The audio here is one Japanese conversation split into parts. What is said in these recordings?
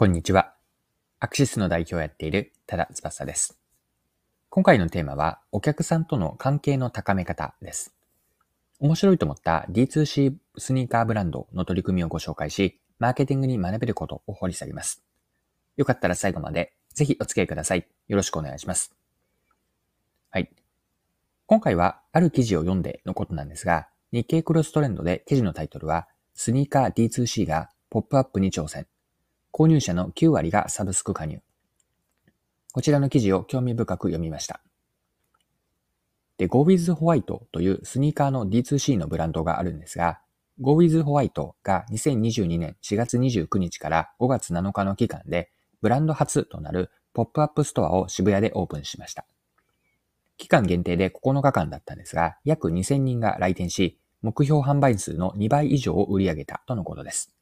こんにちは。アクシスの代表をやっている多田翼です。今回のテーマは、お客さんとの関係の高め方です。面白いと思った D2C スニーカーブランドの取り組みをご紹介し、マーケティングに学べることを掘り下げます。よかったら最後までぜひお付き合いください。よろしくお願いします。はい。今回はある記事を読んでのことなんですが、日経クロストレンドで記事のタイトルは、スニーカー D2C がポップアップに挑戦。購入者の9割がサブスク加入。こちらの記事を興味深く読みました。で、Go with White というスニーカーの D2C のブランドがあるんですが、Go with White が2022年4月29日から5月7日の期間でブランド初となるポップアップストアを渋谷でオープンしました。期間限定で9日間だったんですが、約2000人が来店し、目標販売数の2倍以上を売り上げたとのことです。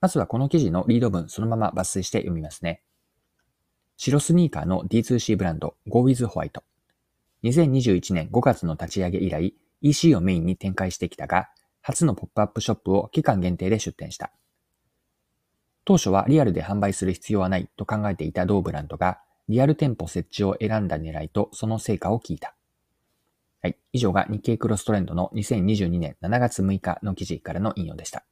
まずはこの記事のリード文そのまま抜粋して読みますね。白スニーカーの D2C ブランド Go with White。2021年5月の立ち上げ以来、EC をメインに展開してきたが、初のポップアップショップを期間限定で出店した。当初はリアルで販売する必要はないと考えていた同ブランドが、リアル店舗設置を選んだ狙いとその成果を聞いた。はい。以上が日経クロストレンドの2022年7月6日の記事からの引用でした。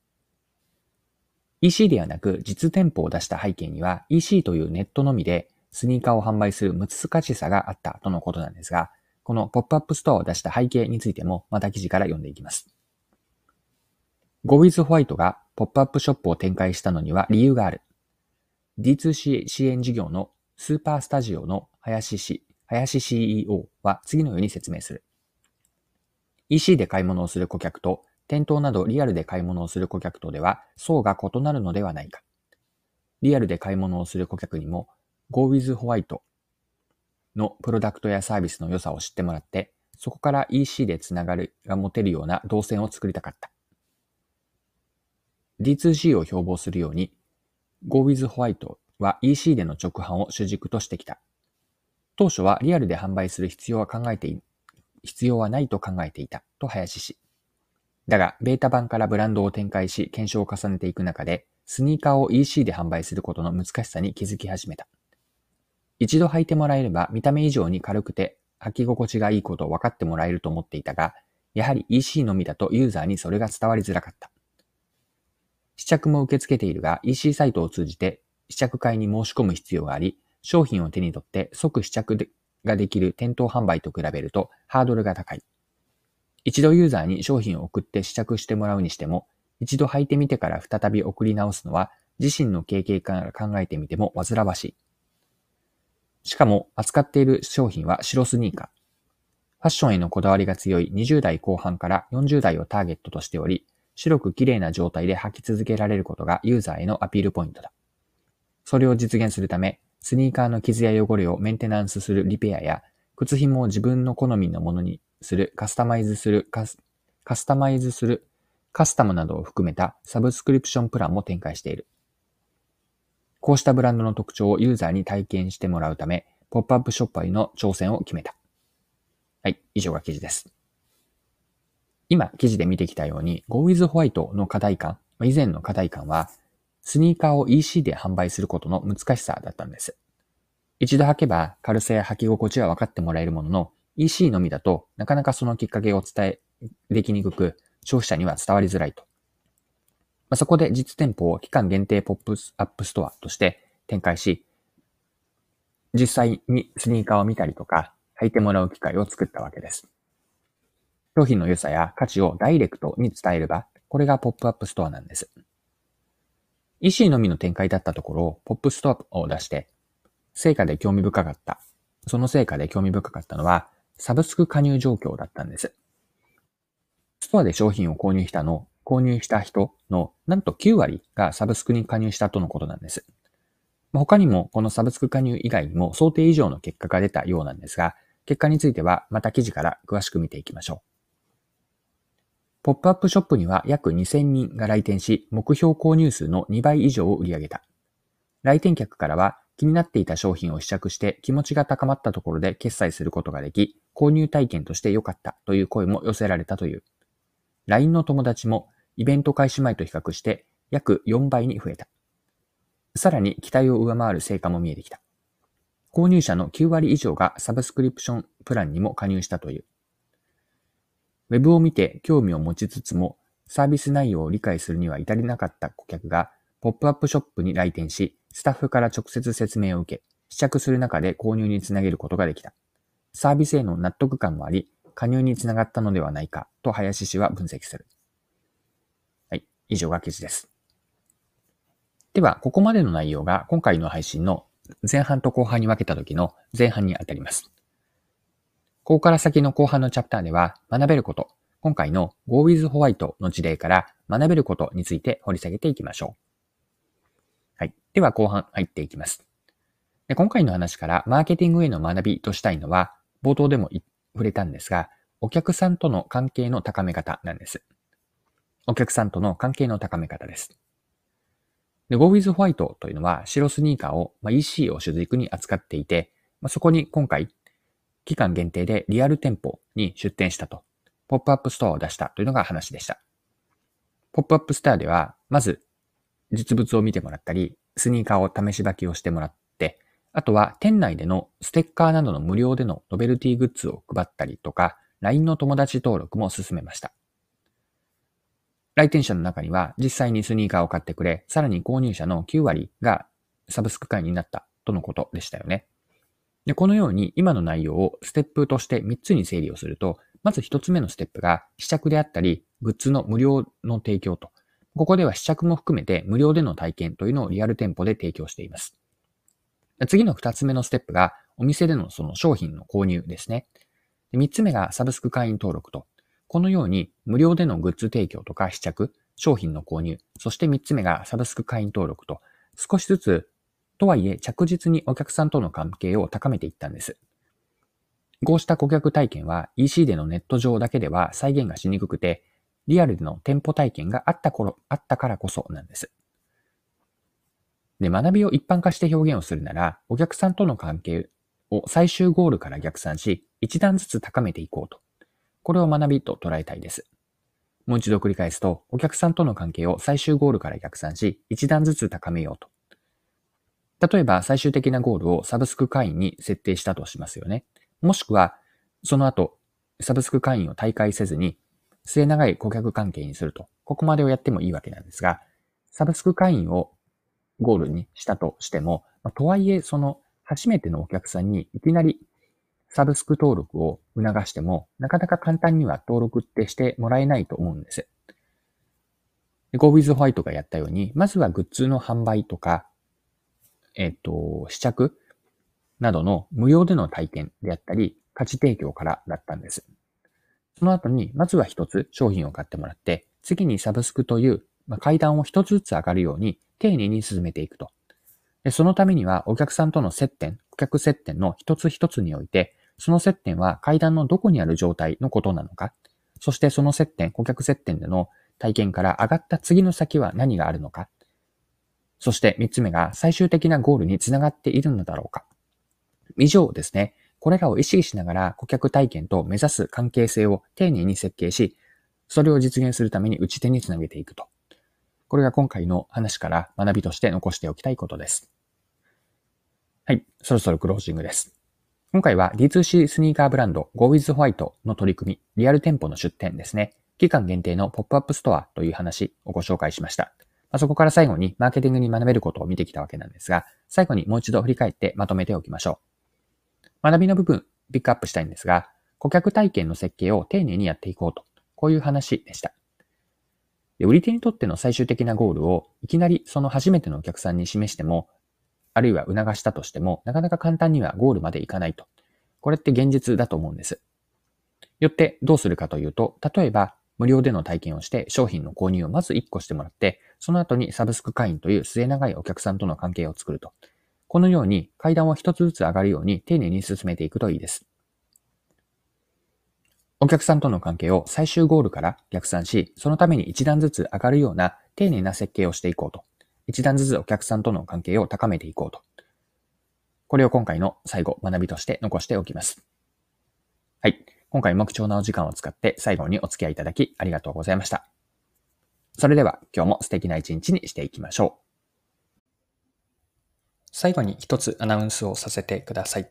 EC ではなく実店舗を出した背景には EC というネットのみでスニーカーを販売する難しさがあったとのことなんですが、このポップアップストアを出した背景についてもまた記事から読んでいきます。Go with White がポップアップショップを展開したのには理由がある。D2C 支援事業のスーパースタジオの林氏、林 CEO は次のように説明する。EC で買い物をする顧客と店頭などリアルで買い物をする顧客とでは層が異なるのではないか。リアルで買い物をする顧客にも Go with White のプロダクトやサービスの良さを知ってもらって、そこから EC でつながるが持てるような動線を作りたかった。D2C を標榜するように Go with White は EC での直販を主軸としてきた。当初はリアルで販売する必要は考えて必要はないと考えていたと林氏。だが、ベータ版からブランドを展開し、検証を重ねていく中で、スニーカーを EC で販売することの難しさに気づき始めた。一度履いてもらえれば見た目以上に軽くて履き心地がいいことを分かってもらえると思っていたが、やはり EC のみだとユーザーにそれが伝わりづらかった。試着も受け付けているが EC サイトを通じて試着会に申し込む必要があり、商品を手に取って即試着ができる店頭販売と比べるとハードルが高い。一度ユーザーに商品を送って試着してもらうにしても、一度履いてみてから再び送り直すのは、自身の経験から考えてみても煩わしい。しかも、扱っている商品は白スニーカー。ファッションへのこだわりが強い20代後半から40代をターゲットとしており、白く綺麗な状態で履き続けられることがユーザーへのアピールポイントだ。それを実現するため、スニーカーの傷や汚れをメンテナンスするリペアや、靴紐を自分の好みのものにする、カスタマイズする、カスカスタマイズする、カスタムなどを含めたサブスクリプションプランも展開している。こうしたブランドの特徴をユーザーに体験してもらうため、ポップアップショッパーへの挑戦を決めた。はい、以上が記事です。今、記事で見てきたように、Go with White の課題感、以前の課題感は、スニーカーを EC で販売することの難しさだったんです。一度履けば軽さや履き心地は分かってもらえるものの、EC のみだとなかなかそのきっかけを伝え、できにくく、消費者には伝わりづらいと。まあ、そこで実店舗を期間限定ポップアップストアとして展開し、実際にスニーカーを見たりとか、履いてもらう機会を作ったわけです。商品の良さや価値をダイレクトに伝えれば、これがポップアップストアなんです。EC のみの展開だったところを、ポップストアを出して、成果で興味深かった。その成果で興味深かったのは、サブスク加入状況だったんです。ストアで商品を購入したの、購入した人のなんと9割がサブスクに加入したとのことなんです。他にもこのサブスク加入以外にも想定以上の結果が出たようなんですが、結果についてはまた記事から詳しく見ていきましょう。ポップアップショップには約2000人が来店し、目標購入数の2倍以上を売り上げた。来店客からは気になっていた商品を試着して気持ちが高まったところで決済することができ、購入体験として良かったという声も寄せられたという。LINE の友達もイベント開始前と比較して約4倍に増えた。さらに期待を上回る成果も見えてきた。購入者の9割以上がサブスクリプションプランにも加入したという。ウェブを見て興味を持ちつつも、サービス内容を理解するには至りなかった顧客が、ポップアップショップに来店し、スタッフから直接説明を受け、試着する中で購入につなげることができた。サービスへの納得感もあり、加入につながったのではないかと林氏は分析する。はい。以上が記事です。では、ここまでの内容が今回の配信の前半と後半に分けた時の前半にあたります。ここから先の後半のチャプターでは学べること、今回の Go with White の事例から学べることについて掘り下げていきましょう。はい。では後半入っていきます。で今回の話からマーケティングへの学びとしたいのは、冒頭でも触れたんですが、お客さんとの関係の高め方なんです。お客さんとの関係の高め方です。で、Go with White というのは白スニーカーを、まあ、EC を主軸に扱っていて、まあ、そこに今回、期間限定でリアル店舗に出店したと、ポップアップストアを出したというのが話でした。ポップアップストアでは、まず実物を見てもらったり、スニーカーを試し履きをしてもらって、あとは店内でのステッカーなどの無料でのノベルティグッズを配ったりとか、LINE の友達登録も進めました。来店者の中には実際にスニーカーを買ってくれ、さらに購入者の9割がサブスク会員になったとのことでしたよね。で、このように今の内容をステップとして3つに整理をすると、まず1つ目のステップが試着であったり、グッズの無料の提供と。ここでは試着も含めて無料での体験というのをリアル店舗で提供しています。次の2つ目のステップがお店でのその商品の購入ですね。3つ目がサブスク会員登録と。このように無料でのグッズ提供とか試着、商品の購入、そして3つ目がサブスク会員登録と、少しずつ、とはいえ着実にお客さんとの関係を高めていったんです。こうした顧客体験は EC でのネット上だけでは再現がしにくくて、リアルでの店舗体験があった頃、あったからこそなんです。で、学びを一般化して表現をするなら、お客さんとの関係を最終ゴールから逆算し、一段ずつ高めていこうと。これを学びと捉えたいです。もう一度繰り返すと、お客さんとの関係を最終ゴールから逆算し、一段ずつ高めようと。例えば、最終的なゴールをサブスク会員に設定したとしますよね。もしくは、その後、サブスク会員を退会せずに、末長い顧客関係にすると。ここまでをやってもいいわけなんですが、サブスク会員をゴールにしたとしても、まとはいえ、その初めてのお客さんにいきなりサブスク登録を促しても、なかなか簡単には登録ってしてもらえないと思うんです。GoWithWhite がやったように、まずはグッズの販売とか、えっ、と、試着などの無料での体験であったり、価値提供からだったんです。その後に、まずは一つ商品を買ってもらって、次にサブスクという、まあ、階段を一つずつ上がるように丁寧に進めていくと。そのためにはお客さんとの接点、顧客接点の一つ一つにおいて、その接点は階段のどこにある状態のことなのか、そしてその接点、顧客接点での体験から上がった次の先は何があるのか、そして三つ目が最終的なゴールにつながっているのだろうか。以上ですね。これらを意識しながら顧客体験と目指す関係性を丁寧に設計し、それを実現するために打ち手につなげていくと。これが今回の話から学びとして残しておきたいことです。はい。そろそろクロージングです。今回は D2C スニーカーブランド Go with White の取り組み、リアル店舗の出店ですね。期間限定のポップアップストアという話をご紹介しました。まあ、そこから最後にマーケティングに学べることを見てきたわけなんですが、最後にもう一度振り返ってまとめておきましょう。学びの部分、ピックアップしたいんですが、顧客体験の設計を丁寧にやっていこうと、こういう話でした。で売り手にとっての最終的なゴールをいきなりその初めてのお客さんに示してもあるいは促したとしても、なかなか簡単にはゴールまでいかないと。これって現実だと思うんです。よってどうするかというと、例えば無料での体験をして商品の購入をまず1個してもらって、その後にサブスク会員という末長いお客さんとの関係を作ると。このように階段を一つずつ上がるように丁寧に進めていくといいです。お客さんとの関係を最終ゴールから逆算し、そのために一段ずつ上がるような丁寧な設計をしていこうと。一段ずつお客さんとの関係を高めていこうと。これを今回の最後、学びとして残しておきます。はい。今回も貴重なお時間を使って最後にお付き合いいただきありがとうございました。それでは今日も素敵な一日にしていきましょう。最後に一つアナウンスをさせてください。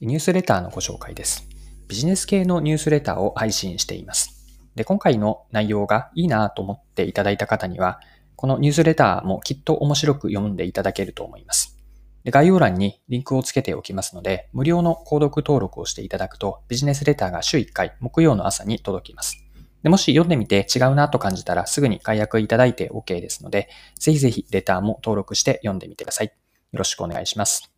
ニュースレターのご紹介です。ビジネス系のニュースレターを配信しています。で、今回の内容がいいなと思っていただいた方には、このニュースレターもきっと面白く読んでいただけると思います。で概要欄にリンクをつけておきますので、無料の購読登録をしていただくと、ビジネスレターが週1回、木曜の朝に届きます。でもし読んでみて違うなと感じたらすぐに解約いただいて OK ですので、ぜひぜひレターも登録して読んでみてください。よろしくお願いします。